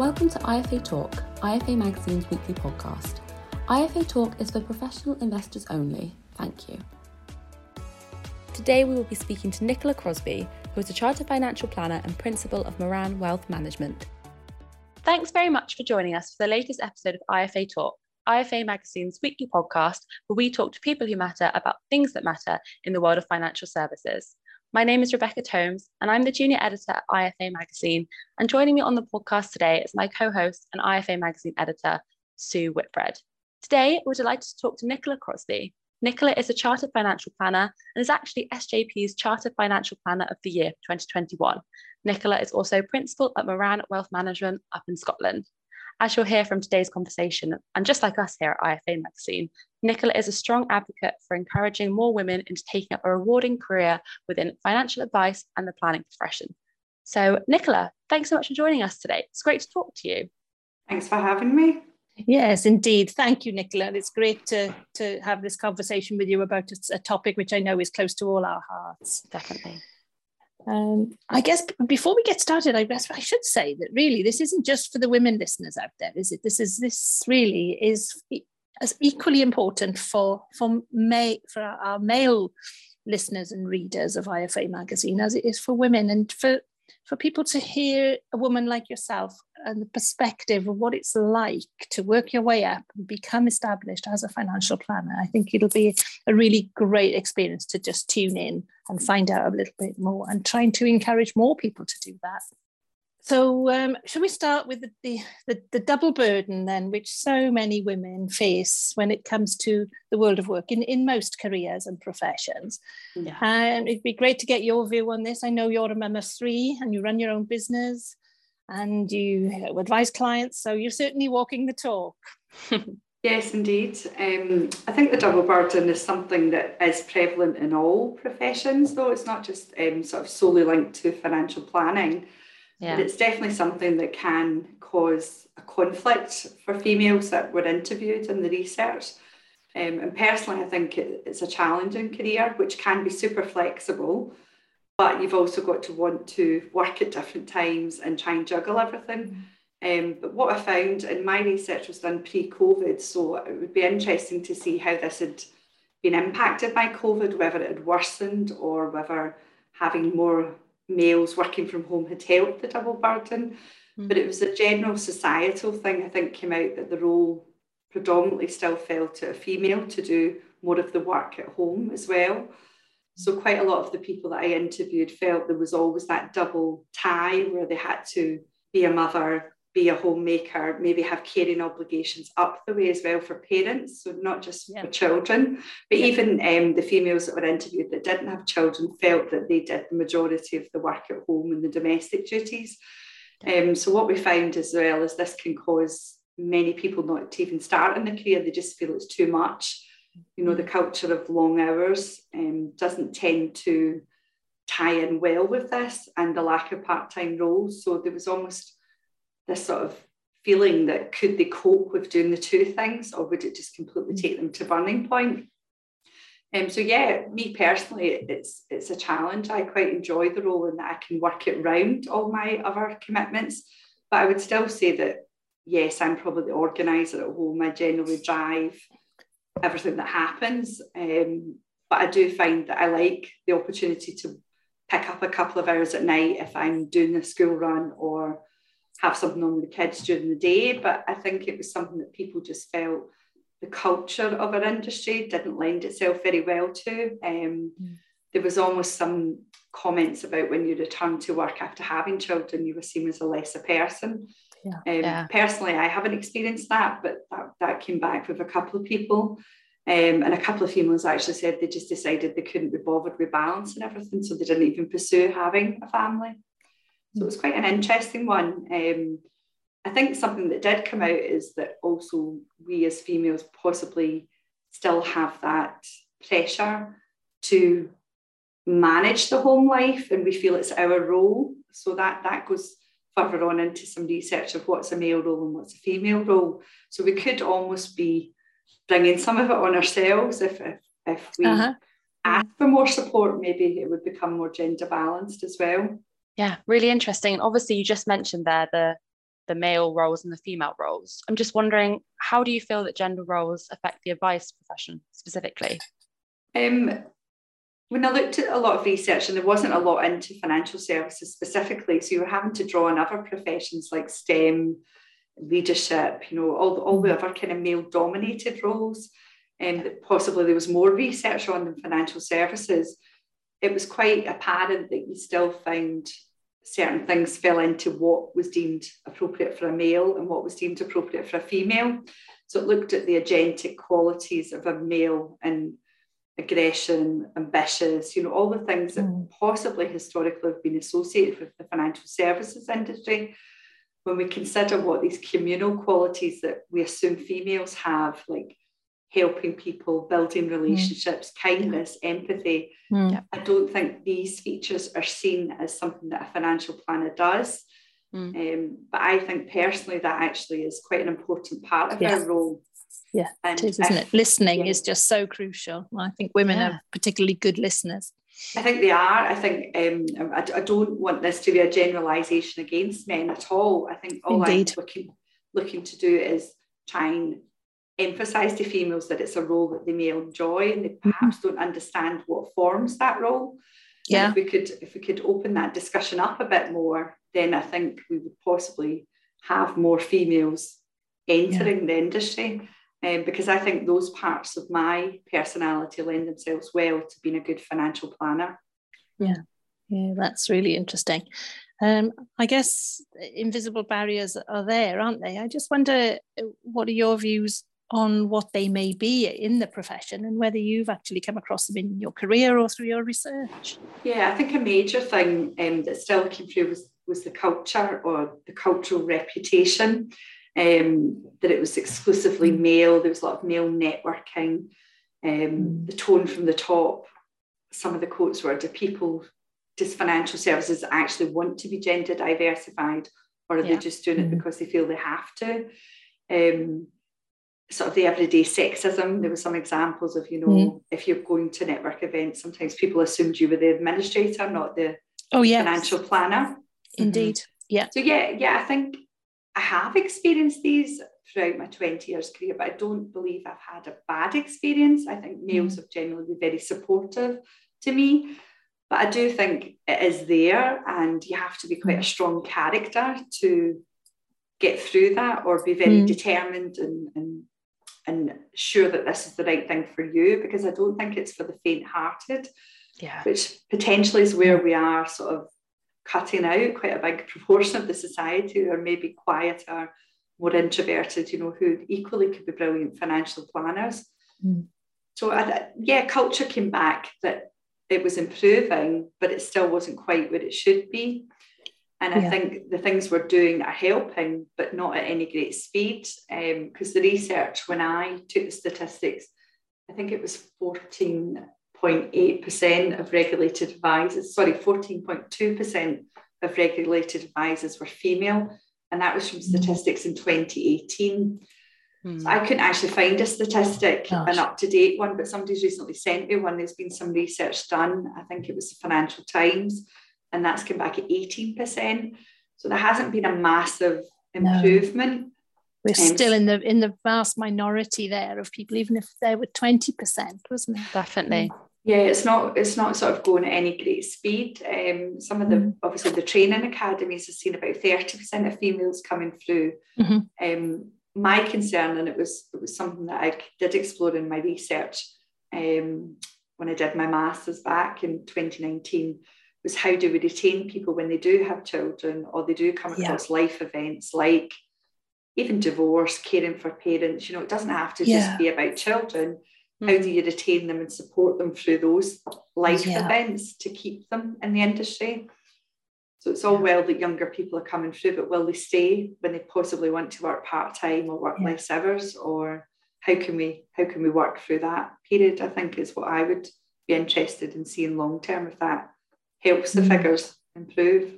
Welcome to IFA Talk, IFA Magazine's weekly podcast. IFA Talk is for professional investors only. Thank you. Today we will be speaking to Nicola Crosbie, who is a chartered financial planner and principal of Moran Wealth Management. Thanks very much for joining us for the latest episode of IFA Talk, IFA Magazine's weekly podcast where we talk to people who matter about things that matter in the world of financial services. My name is Rebecca Tomes, and I'm the junior editor at IFA Magazine. And joining me on the podcast today is my co host and IFA Magazine editor, Sue Whitbread. Today, we're delighted to talk to Nicola Crosbie. Nicola is a chartered financial planner and is actually SJP's Chartered Financial Planner of the Year 2021. Nicola is also principal at Moran Wealth Management up in Scotland. As you'll hear from today's conversation, and just like us here at IFA Magazine, Nicola is a strong advocate for encouraging more women into taking up a rewarding career within financial advice and the planning profession. So, Nicola, thanks so much for joining us today. It's great to talk to you. Thanks for having me. Yes, indeed. Thank you, Nicola. It's great to, to have this conversation with you about a topic which I know is close to all our hearts. Definitely. Um, I guess before we get started, I guess I should say that really this isn't just for the women listeners out there, is it? This is this really is as equally important for for may for our male listeners and readers of IFA magazine as it is for women, and for for people to hear a woman like yourself and the perspective of what it's like to work your way up and become established as a financial planner. I think it'll be a really great experience to just tune in and find out a little bit more and trying to encourage more people to do that. So, um, shall we start with the, the, the, the, double burden then, which so many women face when it comes to the world of work in, in most careers and professions? Yeah. Um, it'd be great to get your view on this. I know you're a mum of three and you run your own business and you advise clients, so you're certainly walking the talk. yes, indeed. Um, I think the double burden is something that is prevalent in all professions, though it's not just um, sort of solely linked to financial planning. Yeah. But it's definitely something that can cause a conflict for females that were interviewed in the research. Um, and personally, I think it, it's a challenging career, which can be super flexible but you've also got to want to work at different times and try and juggle everything. Um, but what I found, in my research was done pre COVID, so it would be interesting to see how this had been impacted by COVID, whether it had worsened or whether having more males working from home had helped the double burden. Mm. But it was a general societal thing, I think, came out that the role predominantly still fell to a female to do more of the work at home as well. So quite a lot of the people that I interviewed felt there was always that double tie where they had to be a mother, be a homemaker, maybe have caring obligations up the way as well for parents, so not just yeah. for children, but yeah. even um, the females that were interviewed that didn't have children felt that they did the majority of the work at home and the domestic duties. Um, so what we found as well is this can cause many people not to even start in the career; they just feel it's too much you know, the culture of long hours um, doesn't tend to tie in well with this and the lack of part-time roles. So there was almost this sort of feeling that could they cope with doing the two things or would it just completely take them to burning point? Um, so yeah, me personally, it's it's a challenge. I quite enjoy the role in that I can work it round all my other commitments. But I would still say that yes, I'm probably the organizer at home. I generally drive everything that happens. Um, but I do find that I like the opportunity to pick up a couple of hours at night if I'm doing a school run or have something on with the kids during the day. But I think it was something that people just felt the culture of our industry didn't lend itself very well to. Um, mm. There was almost some comments about when you return to work after having children, you were seen as a lesser person. Yeah. Um, yeah. Personally, I haven't experienced that, but that, that came back with a couple of people. Um, and a couple of females actually said they just decided they couldn't be bothered with balance and everything, so they didn't even pursue having a family. So it was quite an interesting one. Um, I think something that did come out is that also we as females possibly still have that pressure to manage the home life and we feel it's our role. So that that goes further on into some research of what's a male role and what's a female role. So we could almost be bringing some of it on ourselves if if, if we uh-huh. ask for more support, maybe it would become more gender balanced as well. Yeah, really interesting. And obviously, you just mentioned there the the male roles and the female roles. I'm just wondering, how do you feel that gender roles affect the advice profession specifically? Um, when I looked at a lot of research, and there wasn't a lot into financial services specifically, so you were having to draw on other professions like STEM, leadership, you know, all, all the other kind of male dominated roles, and um, possibly there was more research on than financial services. It was quite apparent that you still found certain things fell into what was deemed appropriate for a male and what was deemed appropriate for a female. So it looked at the agentic qualities of a male and aggression, ambitious, you know, all the things that mm. possibly historically have been associated with the financial services industry. When we consider what these communal qualities that we assume females have, like helping people, building hmm. relationships, mm. kindness, empathy. Mm. I don't think these features are seen as something that a financial planner does. Mm. Um, but I think personally that actually is quite an important part of yeah. our role. Yeah, and it is, isn't if, it? Listening yeah. is just so crucial. I think women yeah. are particularly good listeners. I think they are. I think um, I, I, don't want this to be a generalisation against men at all. I think all Indeed. I'm looking, looking to do is try and emphasize to females that it's a role that they may enjoy and they mm-hmm. perhaps mm-hmm. don't understand what forms that role. Yeah. And if we could if we could open that discussion up a bit more, then I think we would possibly have more females entering yeah. the industry. Um, because I think those parts of my personality lend themselves well to being a good financial planner. Yeah, yeah, that's really interesting. Um, I guess invisible barriers are there, aren't they? I just wonder uh, what are your views on what they may be in the profession and whether you've actually come across them in your career or through your research. Yeah, I think a major thing um, that still came through was, was the culture or the cultural reputation, um, that it was exclusively male, there was a lot of male networking, um, mm. the tone from the top. Some of the quotes were Do people, does financial services actually want to be gender diversified or are yeah. they just doing it mm. because they feel they have to? Um, sort of the everyday sexism. There were some examples of, you know, mm. if you're going to network events, sometimes people assumed you were the administrator, not the oh, yes. financial planner. Indeed. Mm-hmm. Yeah. So yeah, yeah, I think I have experienced these throughout my 20 years career, but I don't believe I've had a bad experience. I think males mm. have generally been very supportive to me. But I do think it is there, and you have to be quite a mm. strong character to get through that or be very mm. determined and, and and sure that this is the right thing for you because I don't think it's for the faint hearted. Yeah. Which potentially is where we are sort of cutting out quite a big proportion of the society who are maybe quieter, more introverted, you know, who equally could be brilliant financial planners. Mm. So, I, yeah, culture came back that it was improving, but it still wasn't quite where it should be. And I yeah. think the things we're doing are helping, but not at any great speed. Because um, the research, when I took the statistics, I think it was 14.8% of regulated advisors, sorry, 14.2% of regulated advisors were female. And that was from mm-hmm. statistics in 2018. Mm. So I couldn't actually find a statistic, Gosh. an up to date one, but somebody's recently sent me one. There's been some research done. I think it was the Financial Times and that's come back at 18%. So there hasn't been a massive improvement. No. We're um, still in the in the vast minority there of people, even if there were 20%, wasn't it? Definitely. Yeah, it's not it's not sort of going at any great speed. Um, some of the mm. obviously the training academies have seen about 30% of females coming through. Mm-hmm. Um, my concern, and it was it was something that I did explore in my research um, when I did my masters back in 2019 was how do we retain people when they do have children or they do come across yeah. life events like even divorce, caring for parents. You know, it doesn't have to yeah. just be about children. Mm. How do you retain them and support them through those life yeah. events to keep them in the industry? So it's all well that younger people are coming through, but will they stay when they possibly want to work part time or work less hours? Or how can we how can we work through that period? I think is what I would be interested in seeing long term if that helps the mm. figures improve.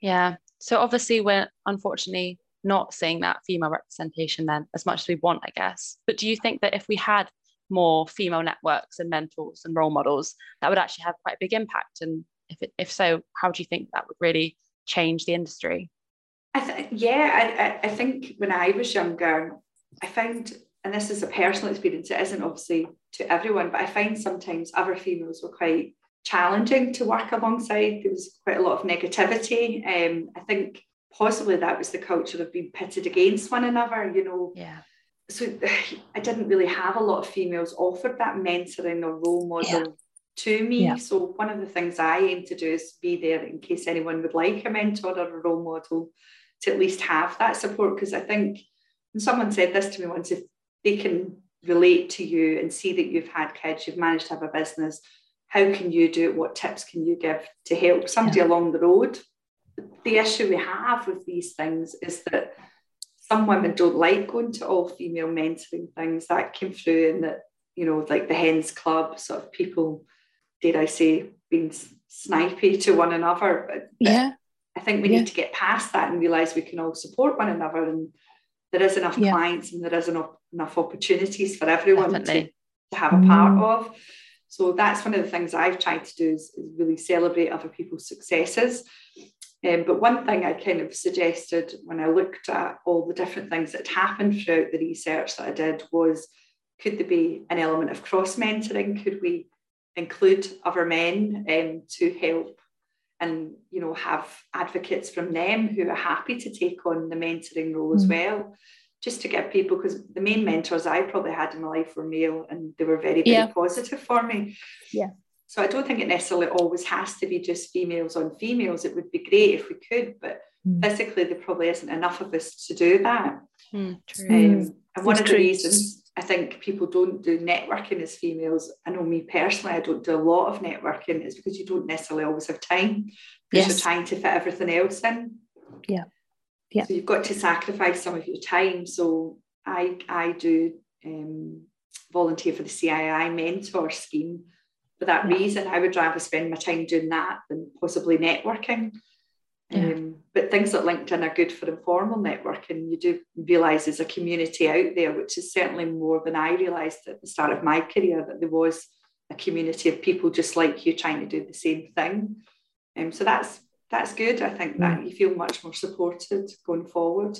Yeah. So obviously we're unfortunately not seeing that female representation then as much as we want, I guess. But do you think that if we had more female networks and mentors and role models, that would actually have quite a big impact? And if, it, if so, how do you think that would really change the industry? I th- yeah, I, I think when I was younger, I found, and this is a personal experience, it isn't obviously to everyone, but I find sometimes other females were quite challenging to work alongside. There was quite a lot of negativity. Um, I think possibly that was the culture of being pitted against one another, you know. Yeah. So I didn't really have a lot of females offered that mentoring or role model yeah. to me. Yeah. So one of the things I aim to do is be there in case anyone would like a mentor or a role model to at least have that support. Because I think when someone said this to me once, if they can relate to you and see that you've had kids, you've managed to have a business, how can you do it? What tips can you give to help somebody yeah. along the road? The issue we have with these things is that some women don't like going to all female mentoring things that came through and that, you know, like the Hens Club, sort of people, did I say, being snipey to one another. But, yeah. I think we yeah. need to get past that and realize we can all support one another and there is enough yeah. clients and there is enough, enough opportunities for everyone to, to, have a part mm. of. So that's one of the things I've tried to do is, is really celebrate other people's successes. Um, but one thing I kind of suggested when I looked at all the different things that happened throughout the research that I did was could there be an element of cross mentoring? Could we include other men um, to help and you know have advocates from them who are happy to take on the mentoring role mm. as well just to get people because the main mentors I probably had in my life were male and they were very very yeah. positive for me yeah so I don't think it necessarily always has to be just females on females it would be great if we could but mm. physically there probably isn't enough of us to do that mm, um, and one of the reasons I think people don't do networking as females. I know me personally, I don't do a lot of networking. It's because you don't necessarily always have time because yes. you're trying to fit everything else in. Yeah. Yeah. So you've got to sacrifice some of your time. So I I do um, volunteer for the CII mentor scheme. For that yeah. reason, I would rather spend my time doing that than possibly networking. Yeah. Um, but things like LinkedIn are good for informal networking. You do realise there's a community out there, which is certainly more than I realised at the start of my career that there was a community of people just like you trying to do the same thing. Um, so that's that's good. I think that you feel much more supported going forward.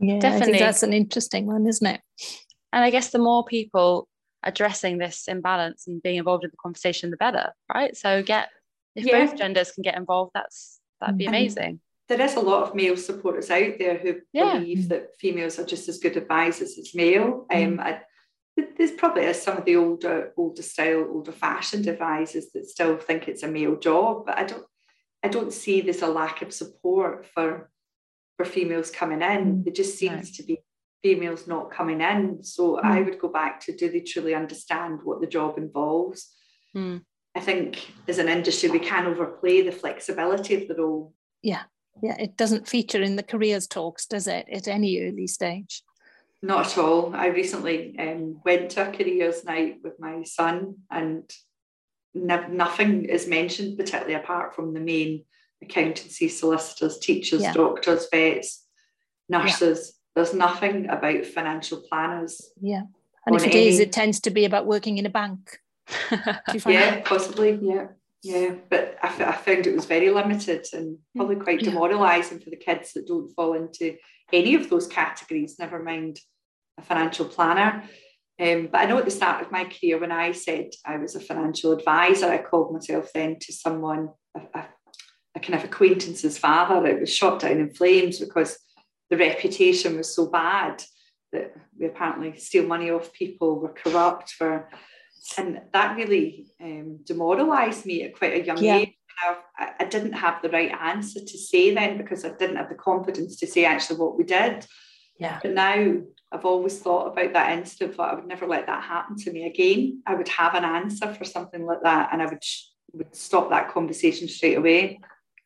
Yeah, definitely. that's an interesting one, isn't it? And I guess the more people addressing this imbalance and being involved in the conversation, the better, right? So get if yeah. both genders can get involved, that's that'd be amazing. there is a lot of male supporters out there who yeah. believe that females are just as good advisors as male. Mm. Um, I, there's probably some of the older, older style, older fashioned advisors that still think it's a male job, but I don't, I don't see there's a lack of support for for females coming in. Mm. There just seems right. to be females not coming in. So mm. I would go back to do they truly understand what the job involves? Mm. I think as an industry, we can overplay the flexibility of the role. Yeah, yeah, it doesn't feature in the careers talks, does it, at any early stage? Not at all. I recently um, went to a careers night with my son, and ne- nothing is mentioned, particularly apart from the main accountancy, solicitors, teachers, yeah. doctors, vets, nurses. Yeah. There's nothing about financial planners. Yeah. And if it any... is, it tends to be about working in a bank yeah, that? possibly. Yeah, yeah. But I, f- I found it was very limited and probably quite yeah. demoralising for the kids that don't fall into any of those categories. Never mind a financial planner. Um, but I know at the start of my career, when I said I was a financial advisor, I called myself then to someone, a, a, a kind of acquaintance's father. It was shot down in flames because the reputation was so bad that we apparently steal money off people, we're corrupt, for and that really um, demoralized me at quite a young yeah. age. I, I, didn't have the right answer to say then because I didn't have the confidence to say actually what we did. Yeah. But now I've always thought about that incident, but I would never let that happen to me again. I would have an answer for something like that and I would, would stop that conversation straight away.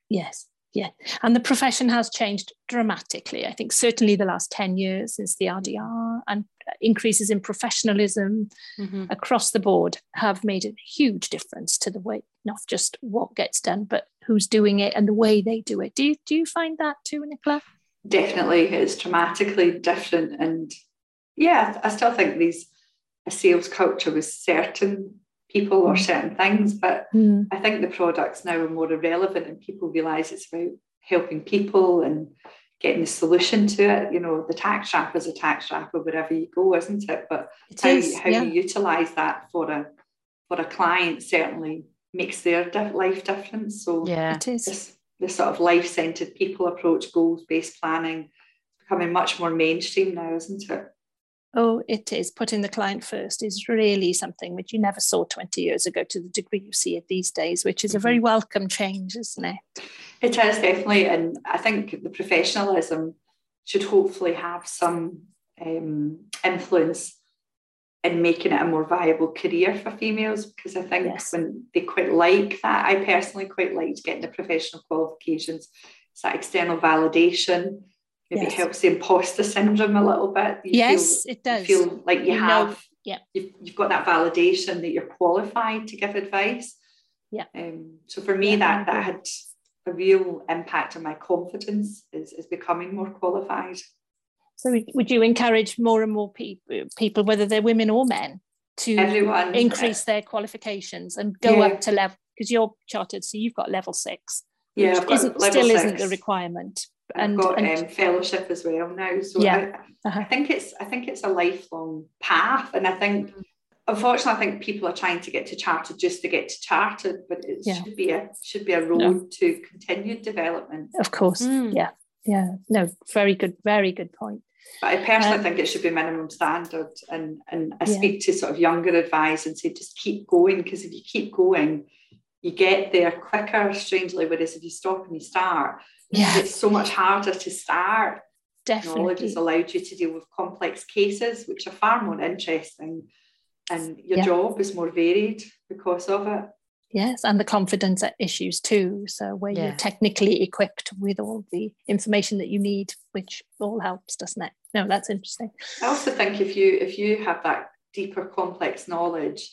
Yes. Yeah, and the profession has changed dramatically. I think certainly the last 10 years since the RDR and increases in professionalism mm-hmm. across the board have made a huge difference to the way, not just what gets done, but who's doing it and the way they do it. Do you, do you find that too, Nicola? Definitely, it's dramatically different. And yeah, I still think these a sales culture with certain people or mm. certain things. But mm. I think the products now are more irrelevant and people realise it's about helping people and getting the solution to it. You know, the tax wrap is a tax wrap or wherever you go, isn't it? But it how, is, how yeah. you utilize that for a for a client certainly makes their life difference. So yeah, it is. This, this sort of life-centered people approach, goals-based planning, becoming much more mainstream now, isn't it? Oh, it is. Putting the client first is really something which you never saw 20 years ago to the degree you see it these days, which is a very mm-hmm. welcome change, isn't it? It is definitely. And I think the professionalism should hopefully have some um, influence in making it a more viable career for females because I think yes. when they quite like that, I personally quite liked getting the professional qualifications. It's that external validation maybe yes. helps the imposter syndrome a little bit. You yes, feel, it does. You feel like you, have, know, yeah, you've, you've, got that validation that you're qualified to give advice. Yeah. Um, so for me, yeah, that that had a real impact on my confidence is, is becoming more qualified. So would you encourage more and more people, people whether they're women or men, to Everyone, increase their qualifications and go yeah. up to level? Because you're chartered, so you've got level six. Yeah, isn't, still is isn't the requirement and, I've got and, um, fellowship as well now. So yeah. I, uh-huh. I, think it's I think it's a lifelong path, and I think mm. unfortunately I think people are trying to get to chartered just to get to chartered, but it yeah. should be a should be a road no. to continued development. Of course, mm. yeah, yeah. No, very good, very good point. But I personally um, think it should be minimum standard, and and I yeah. speak to sort of younger advice and say just keep going because if you keep going, you get there quicker. Strangely, whereas if you stop and you start, yeah. it's so much harder to start. Definitely. Knowledge has allowed you to deal with complex cases, which are far more interesting, and your yeah. job is more varied because of it. Yes, and the confidence issues too. So where yeah. you're technically equipped with all the information that you need, which all helps, doesn't it? No, that's interesting. I also think if you if you have that deeper complex knowledge,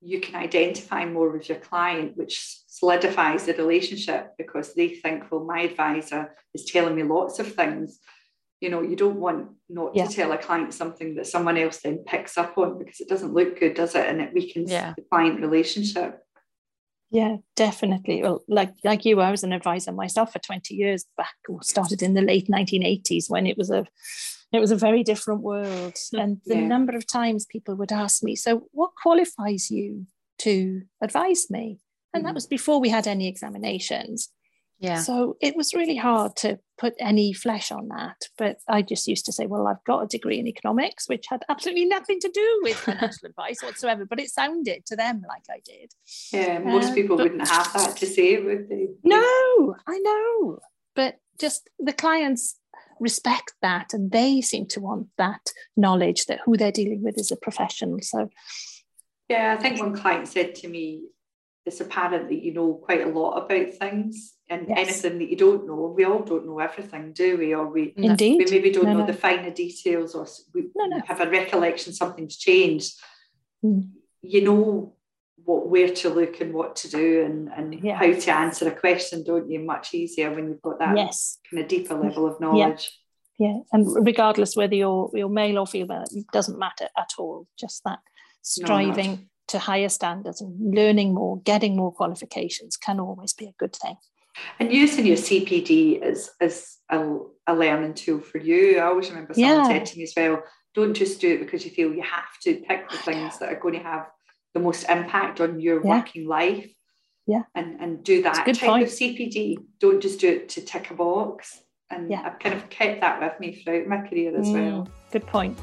you can identify more with your client, which solidifies the relationship because they think, well, my advisor is telling me lots of things. You know, you don't want not yeah. to tell a client something that someone else then picks up on because it doesn't look good, does it? And it weakens yeah. the client relationship. Yeah, definitely. Well, like like you, I was an advisor myself for 20 years back, or started in the late 1980s when it was a it was a very different world. And the yeah. number of times people would ask me, So, what qualifies you to advise me? And mm. that was before we had any examinations. Yeah. So it was really hard to put any flesh on that. But I just used to say, well, I've got a degree in economics, which had absolutely nothing to do with financial advice whatsoever, but it sounded to them like I did. Yeah, most uh, people but, wouldn't have that to say, would they? No, I know. But just the clients respect that and they seem to want that knowledge that who they're dealing with is a professional so yeah i think one client said to me it's apparent that you know quite a lot about things and yes. anything that you don't know we all don't know everything do we or we Indeed. we maybe don't no, know no. the finer details or we no, have a recollection something's changed mm. you know what where to look and what to do and, and yeah. how to answer a question, don't you? Much easier when you've got that yes. kind of deeper level of knowledge. Yeah. yeah. And regardless whether you're you're male or female, it doesn't matter at all. Just that striving to higher standards and learning more, getting more qualifications can always be a good thing. And using your CPD as as a, a learning tool for you. I always remember someone yeah. said to me as well, don't just do it because you feel you have to pick the things that are going to have the most impact on your yeah. working life. Yeah. And and do that type point. of CPD. Don't just do it to tick a box. And yeah. I've kind of kept that with me throughout my career as mm, well. Good point.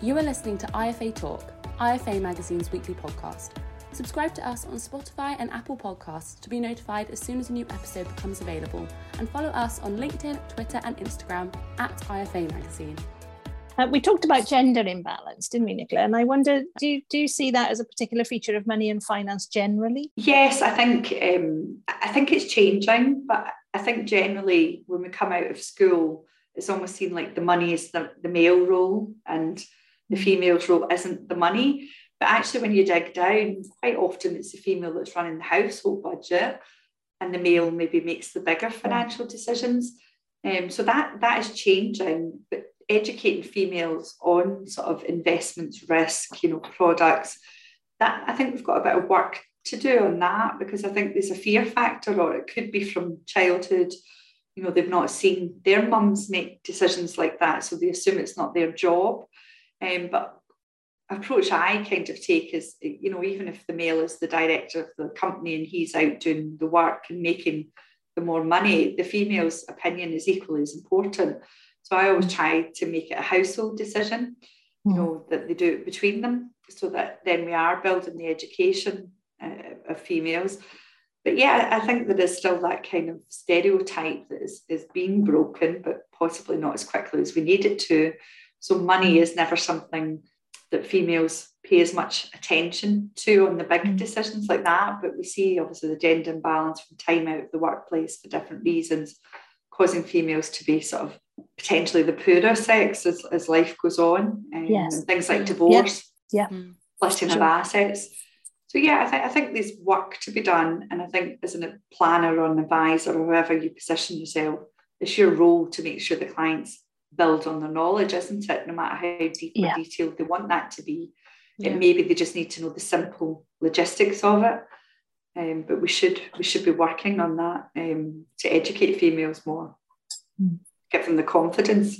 You are listening to IFA Talk, IFA Magazine's weekly podcast. Subscribe to us on Spotify and Apple Podcasts to be notified as soon as a new episode becomes available, and follow us on LinkedIn, Twitter, and Instagram at IFA Magazine. Uh, we talked about gender imbalance, didn't we, Nicola? And I wonder, do you, do you see that as a particular feature of money and finance generally? Yes, I think um, I think it's changing, but I think generally when we come out of school, it's almost seen like the money is the, the male role and the female's role isn't the money. But actually, when you dig down, quite often it's the female that's running the household budget, and the male maybe makes the bigger financial decisions. Um, so that that is changing, but educating females on sort of investments, risk, you know, products. That I think we've got a bit of work to do on that because I think there's a fear factor, or it could be from childhood. you know they've not seen their mums make decisions like that so they assume it's not their job um, but approach I kind of take is, you know, even if the male is the director of the company and he's out doing the work and making the more money, the female's opinion is equally as important. So I always mm. try to make it a household decision, you mm. know, that they do it between them so that then we are building the education uh, of females. But yeah, I think there is still that kind of stereotype that is, is being broken, but possibly not as quickly as we need it to. So money mm. is never something that females pay as much attention to on the big mm. decisions like that. But we see obviously the gender imbalance from time out of the workplace for different reasons, causing females to be sort of potentially the poorer sex as, as life goes on. Um, yes. And things like mm. divorce, yeah, yeah. splitting sure. of assets. So yeah, I think I think there's work to be done, and I think as a planner or an advisor or whoever you position yourself, it's your role to make sure the clients build on their knowledge, isn't it? No matter how deep yeah. or detailed they want that to be. Yeah. And maybe they just need to know the simple logistics of it. Um, but we should we should be working on that um, to educate females more, mm. give them the confidence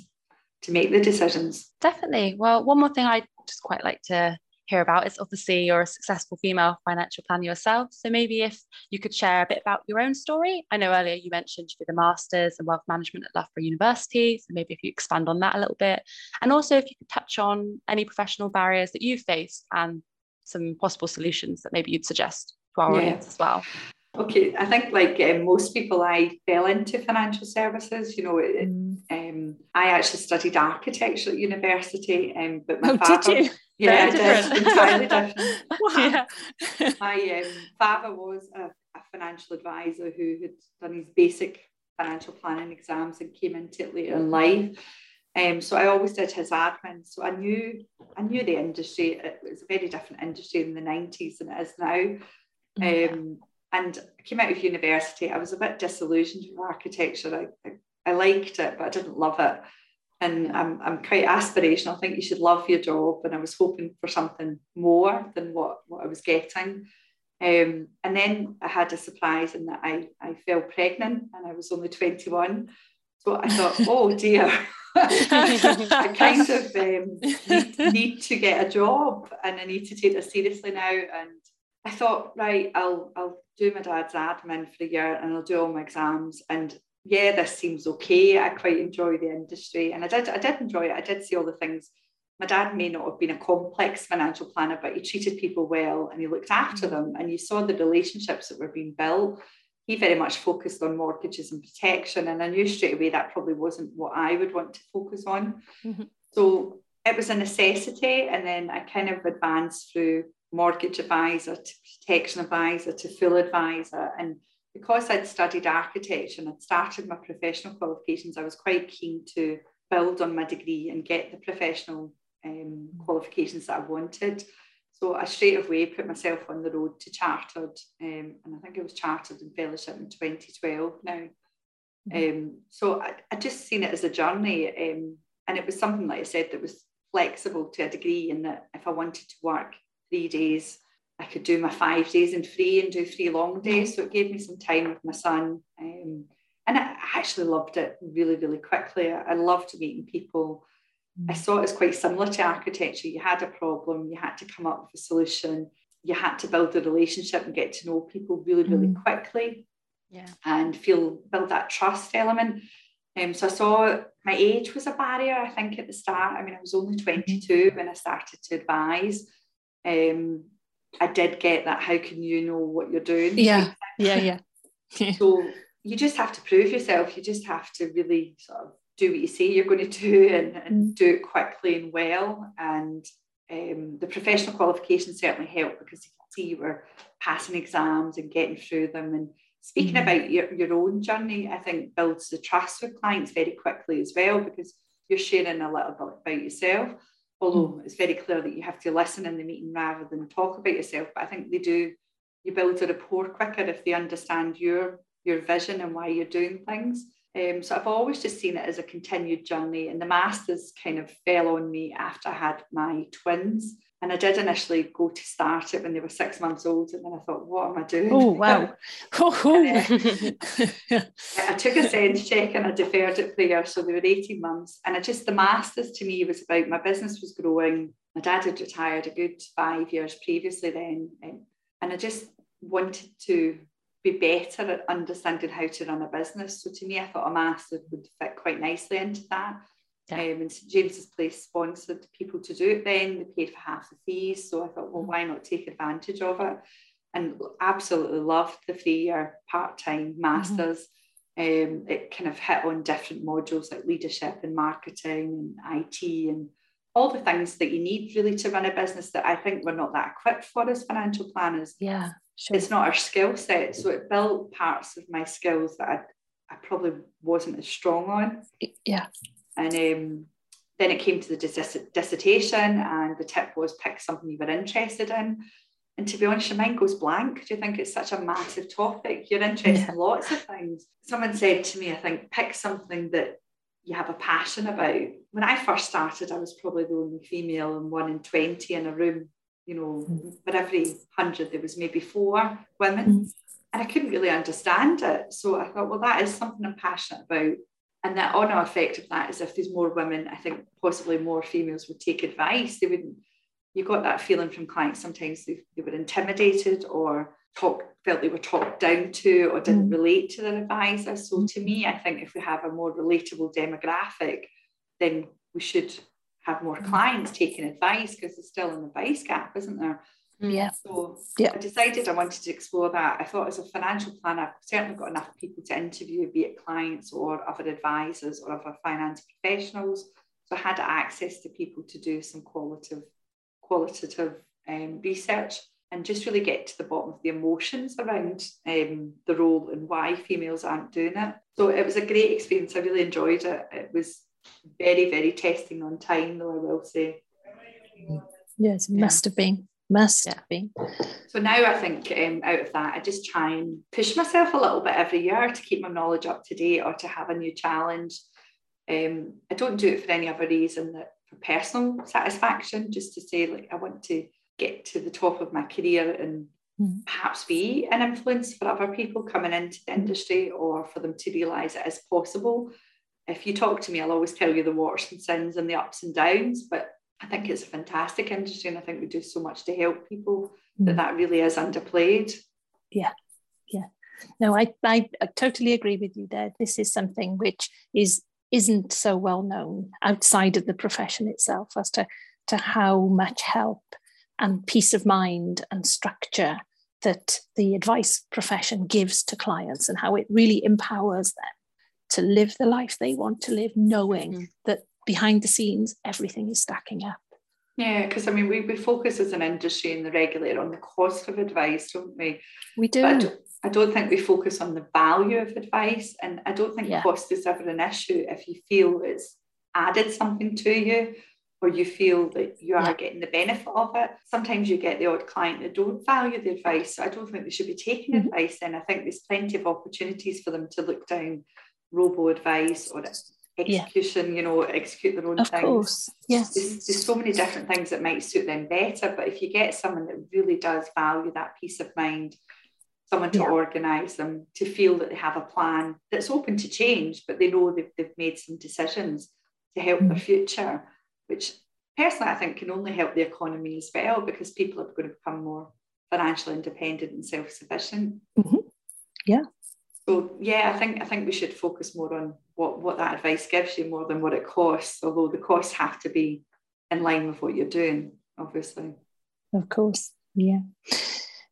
to make the decisions. Definitely. Well, one more thing I just quite like to hear about is obviously you're a successful female financial planner yourself. So maybe if you could share a bit about your own story. I know earlier you mentioned you did a master's in wealth management at Loughborough University. So maybe if you expand on that a little bit. And also if you could touch on any professional barriers that you've faced and some possible solutions that maybe you'd suggest to our yeah. audience as well. Okay, I think like um, most people, I fell into financial services. You know, it, mm. um, I actually studied architecture at university, um, but my oh, father, did you? Yeah, Very did, entirely different. wow. Yeah. my um, father was a, a, financial advisor who had done his basic financial planning exams and came into it later in life. Um, so I always did his admin. So I knew I knew the industry. It was a very different industry in the 90s than it is now. Um, and I came out of university. I was a bit disillusioned with architecture. I, I, I liked it, but I didn't love it and I'm, I'm quite aspirational. I think you should love your job. And I was hoping for something more than what, what I was getting. Um, and then I had a surprise in that I, I fell pregnant and I was only 21. So I thought, oh dear, I kind of um, need, need, to get a job and I need to take this seriously now. And I thought, right, I'll, I'll do my dad's admin for a year and I'll do all my exams. And yeah, this seems okay. I quite enjoy the industry. And I did, I did enjoy it. I did see all the things. My dad may not have been a complex financial planner, but he treated people well and he looked after mm. them. And you saw the relationships that were being built. He very much focused on mortgages and protection. And I knew straight away that probably wasn't what I would want to focus on. Mm-hmm. So it was a necessity. And then I kind of advanced through mortgage advisor to protection advisor to full advisor. And because I'd studied architecture and I'd started my professional qualifications, I was quite keen to build on my degree and get the professional um, qualifications that I wanted. So I straight away put myself on the road to chartered, um, and I think it was chartered in fellowship in 2012 now. Mm-hmm. Um, so I, I, just seen it as a journey, um, and it was something like I said that was flexible to a degree, in that if I wanted to work three days I could do my five days in free and do three long days. So it gave me some time with my son. Um, and I actually loved it really, really quickly. I, loved meeting people. I saw it as quite similar to architecture. You had a problem, you had to come up with a solution, you had to build a relationship and get to know people really, really mm. quickly. Yeah. And feel build that trust element. Um, so I saw my age was a barrier, I think, at the start. I mean, I was only mm-hmm. 22 when I started to advise. Um, I did get that. How can you know what you're doing? Yeah, yeah, yeah. so you just have to prove yourself. You just have to really sort of do what you say you're going to do and, and mm. do it quickly and well. And um, the professional qualifications certainly help because you can see you were passing exams and getting through them. And speaking mm. about your, your own journey, I think builds the trust with clients very quickly as well because you're sharing a little bit about yourself although mm. it's very clear that you have to listen in the meeting rather than talk about yourself. But I think they do, you build a rapport quicker if they understand your your vision and why you're doing things. Um, so I've always just seen it as a continued journey. And the masters kind of fell on me after I had my twins. And I did initially go to start it when they were six months old. And then I thought, what am I doing? Oh, wow. uh, I took a sense check and I deferred it for a year. So they were 18 months. And I just, the masters to me was about my business was growing. My dad had retired a good five years previously then. And I just wanted to be better at understanding how to run a business. So to me, I thought a master would fit quite nicely into that. Yeah. Um, and St James's Place sponsored people to do it then. They paid for half the fees. So I thought, well, why not take advantage of it? And absolutely loved the three year part time mm-hmm. masters. Mm-hmm. Um, it kind of hit on different modules like leadership and marketing and IT and all the things that you need really to run a business that I think we're not that equipped for as financial planners. Yeah, sure. It's not our skill set. So it built parts of my skills that I, I probably wasn't as strong on. Yeah. And um, then it came to the dis- dissertation, and the tip was pick something you were interested in. And to be honest, your mind goes blank. Do you think it's such a massive topic? You're interested yeah. in lots of things. Someone said to me, I think, pick something that you have a passion about. When I first started, I was probably the only female and one in 20 in a room. You know, for every 100, there was maybe four women. Mm. And I couldn't really understand it. So I thought, well, that is something I'm passionate about. And the on effect of that is if there's more women, I think possibly more females would take advice. They wouldn't, you got that feeling from clients sometimes they, they were intimidated or talk, felt they were talked down to or didn't mm. relate to their advisor. So to me, I think if we have a more relatable demographic, then we should have more mm. clients taking advice because there's still an advice gap, isn't there? Yeah. So yeah. I decided I wanted to explore that. I thought as a financial planner, I've certainly got enough people to interview, be it clients or other advisors or other finance professionals. So I had access to people to do some qualitative, qualitative um, research and just really get to the bottom of the emotions around um, the role and why females aren't doing it. So it was a great experience. I really enjoyed it. It was very, very testing on time, though, I will say. Yes, must yeah. have been. Must yeah. have been. So now I think um, out of that, I just try and push myself a little bit every year to keep my knowledge up to date or to have a new challenge. Um, I don't do it for any other reason that for personal satisfaction, just to say, like, I want to get to the top of my career and mm. perhaps be an influence for other people coming into the industry or for them to realise it is possible. If you talk to me, I'll always tell you the warts and sins and the ups and downs, but I think it's a fantastic industry and I think we do so much to help people that that really is underplayed. Yeah, yeah. No, I, I, I totally agree with you there. This is something which is isn't so well known outside of the profession itself as to, to how much help and peace of mind and structure that the advice profession gives to clients and how it really empowers them to live the life they want to live, knowing mm. that behind the scenes everything is stacking up. Yeah, because I mean, we, we focus as an industry and the regulator on the cost of advice, don't we? We do. I don't, I don't, think we focus on the value of advice, and I don't think yeah. cost is ever an issue if you feel it's added something to you or you feel that you are yeah. getting the benefit of it. Sometimes you get the odd client that don't value the advice. So I don't think they should be taking mm-hmm. advice And I think there's plenty of opportunities for them to look down robo advice or execution, yeah. you know, execute their own of things. Course. Yes. There's, there's so many different things that might suit them better. But if you get someone that really does value that peace of mind, someone to yeah. organise them, to feel that they have a plan that's open to change, but they know they've, they've made some decisions to help mm-hmm. their future which personally I think can only help the economy as well because people are going to become more financially independent and self-sufficient. Mm-hmm. Yeah. So yeah, I think I think we should focus more on what, what that advice gives you more than what it costs, although the costs have to be in line with what you're doing, obviously. Of course. Yeah.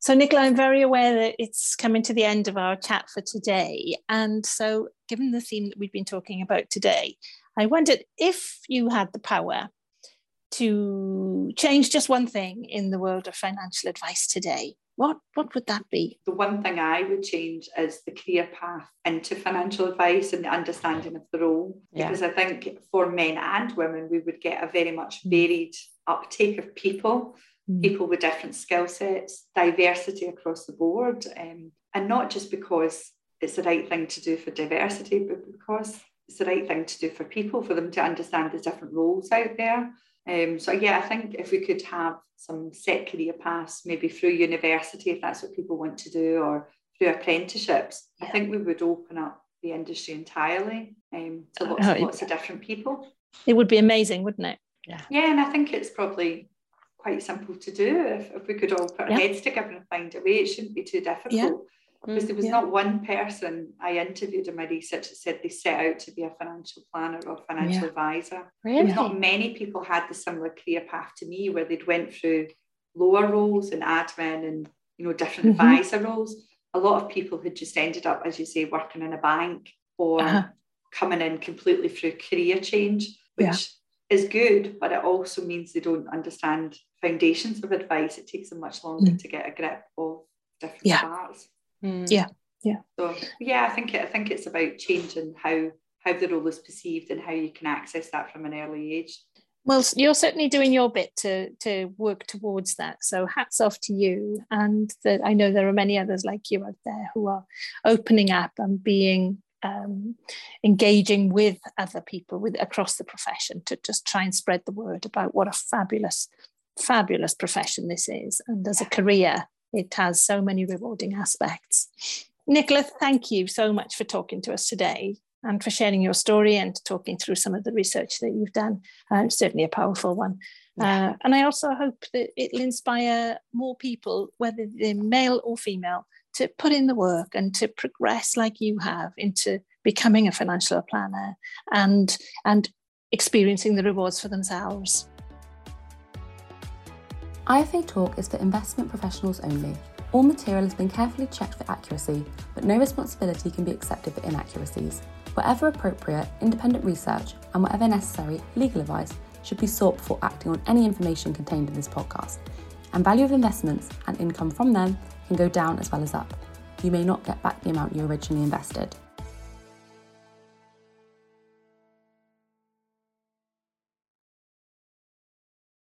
So, Nicola, I'm very aware that it's coming to the end of our chat for today. And so, given the theme that we've been talking about today, I wondered if you had the power to change just one thing in the world of financial advice today, what, what would that be? The one thing I would change is the career path into financial advice and the understanding of the role. Yeah. Because I think for men and women, we would get a very much mm. varied uptake of people, mm. people with different skill sets, diversity across the board. Um, and not just because it's the right thing to do for diversity, but because it's the right thing to do for people, for them to understand the different roles out there. Um, so yeah, I think if we could have some set career paths, maybe through university, if that's what people want to do, or through apprenticeships, yeah. I think we would open up the industry entirely um, to lots, oh, lots of different people. It would be amazing, wouldn't it? Yeah. Yeah, and I think it's probably quite simple to do if, if we could all put our heads together and find a way. It shouldn't be too difficult. Because mm, there was yeah. not one person I interviewed in my research that said they set out to be a financial planner or financial yeah. advisor. Really? Not many people had the similar career path to me where they'd went through lower roles and admin and you know different mm-hmm. advisor roles. A lot of people had just ended up, as you say, working in a bank or uh-huh. coming in completely through career change, which yeah. is good, but it also means they don't understand foundations of advice. It takes them much longer mm. to get a grip of different yeah. parts. Mm. Yeah, yeah. So yeah, I think it, I think it's about changing how how the role is perceived and how you can access that from an early age. Well, you're certainly doing your bit to to work towards that. So hats off to you, and that I know there are many others like you out there who are opening up and being um, engaging with other people with across the profession to just try and spread the word about what a fabulous, fabulous profession this is, and as a career, it has so many rewarding aspects. Nicola, thank you so much for talking to us today and for sharing your story and talking through some of the research that you've done. Uh, certainly a powerful one. Yeah. Uh, and I also hope that it'll inspire more people, whether they're male or female, to put in the work and to progress like you have into becoming a financial planner and, and experiencing the rewards for themselves. IFA Talk is for investment professionals only. All material has been carefully checked for accuracy, but no responsibility can be accepted for inaccuracies. Wherever appropriate, independent research and whatever necessary, legal advice should be sought before acting on any information contained in this podcast. And value of investments and income from them can go down as well as up. You may not get back the amount you originally invested.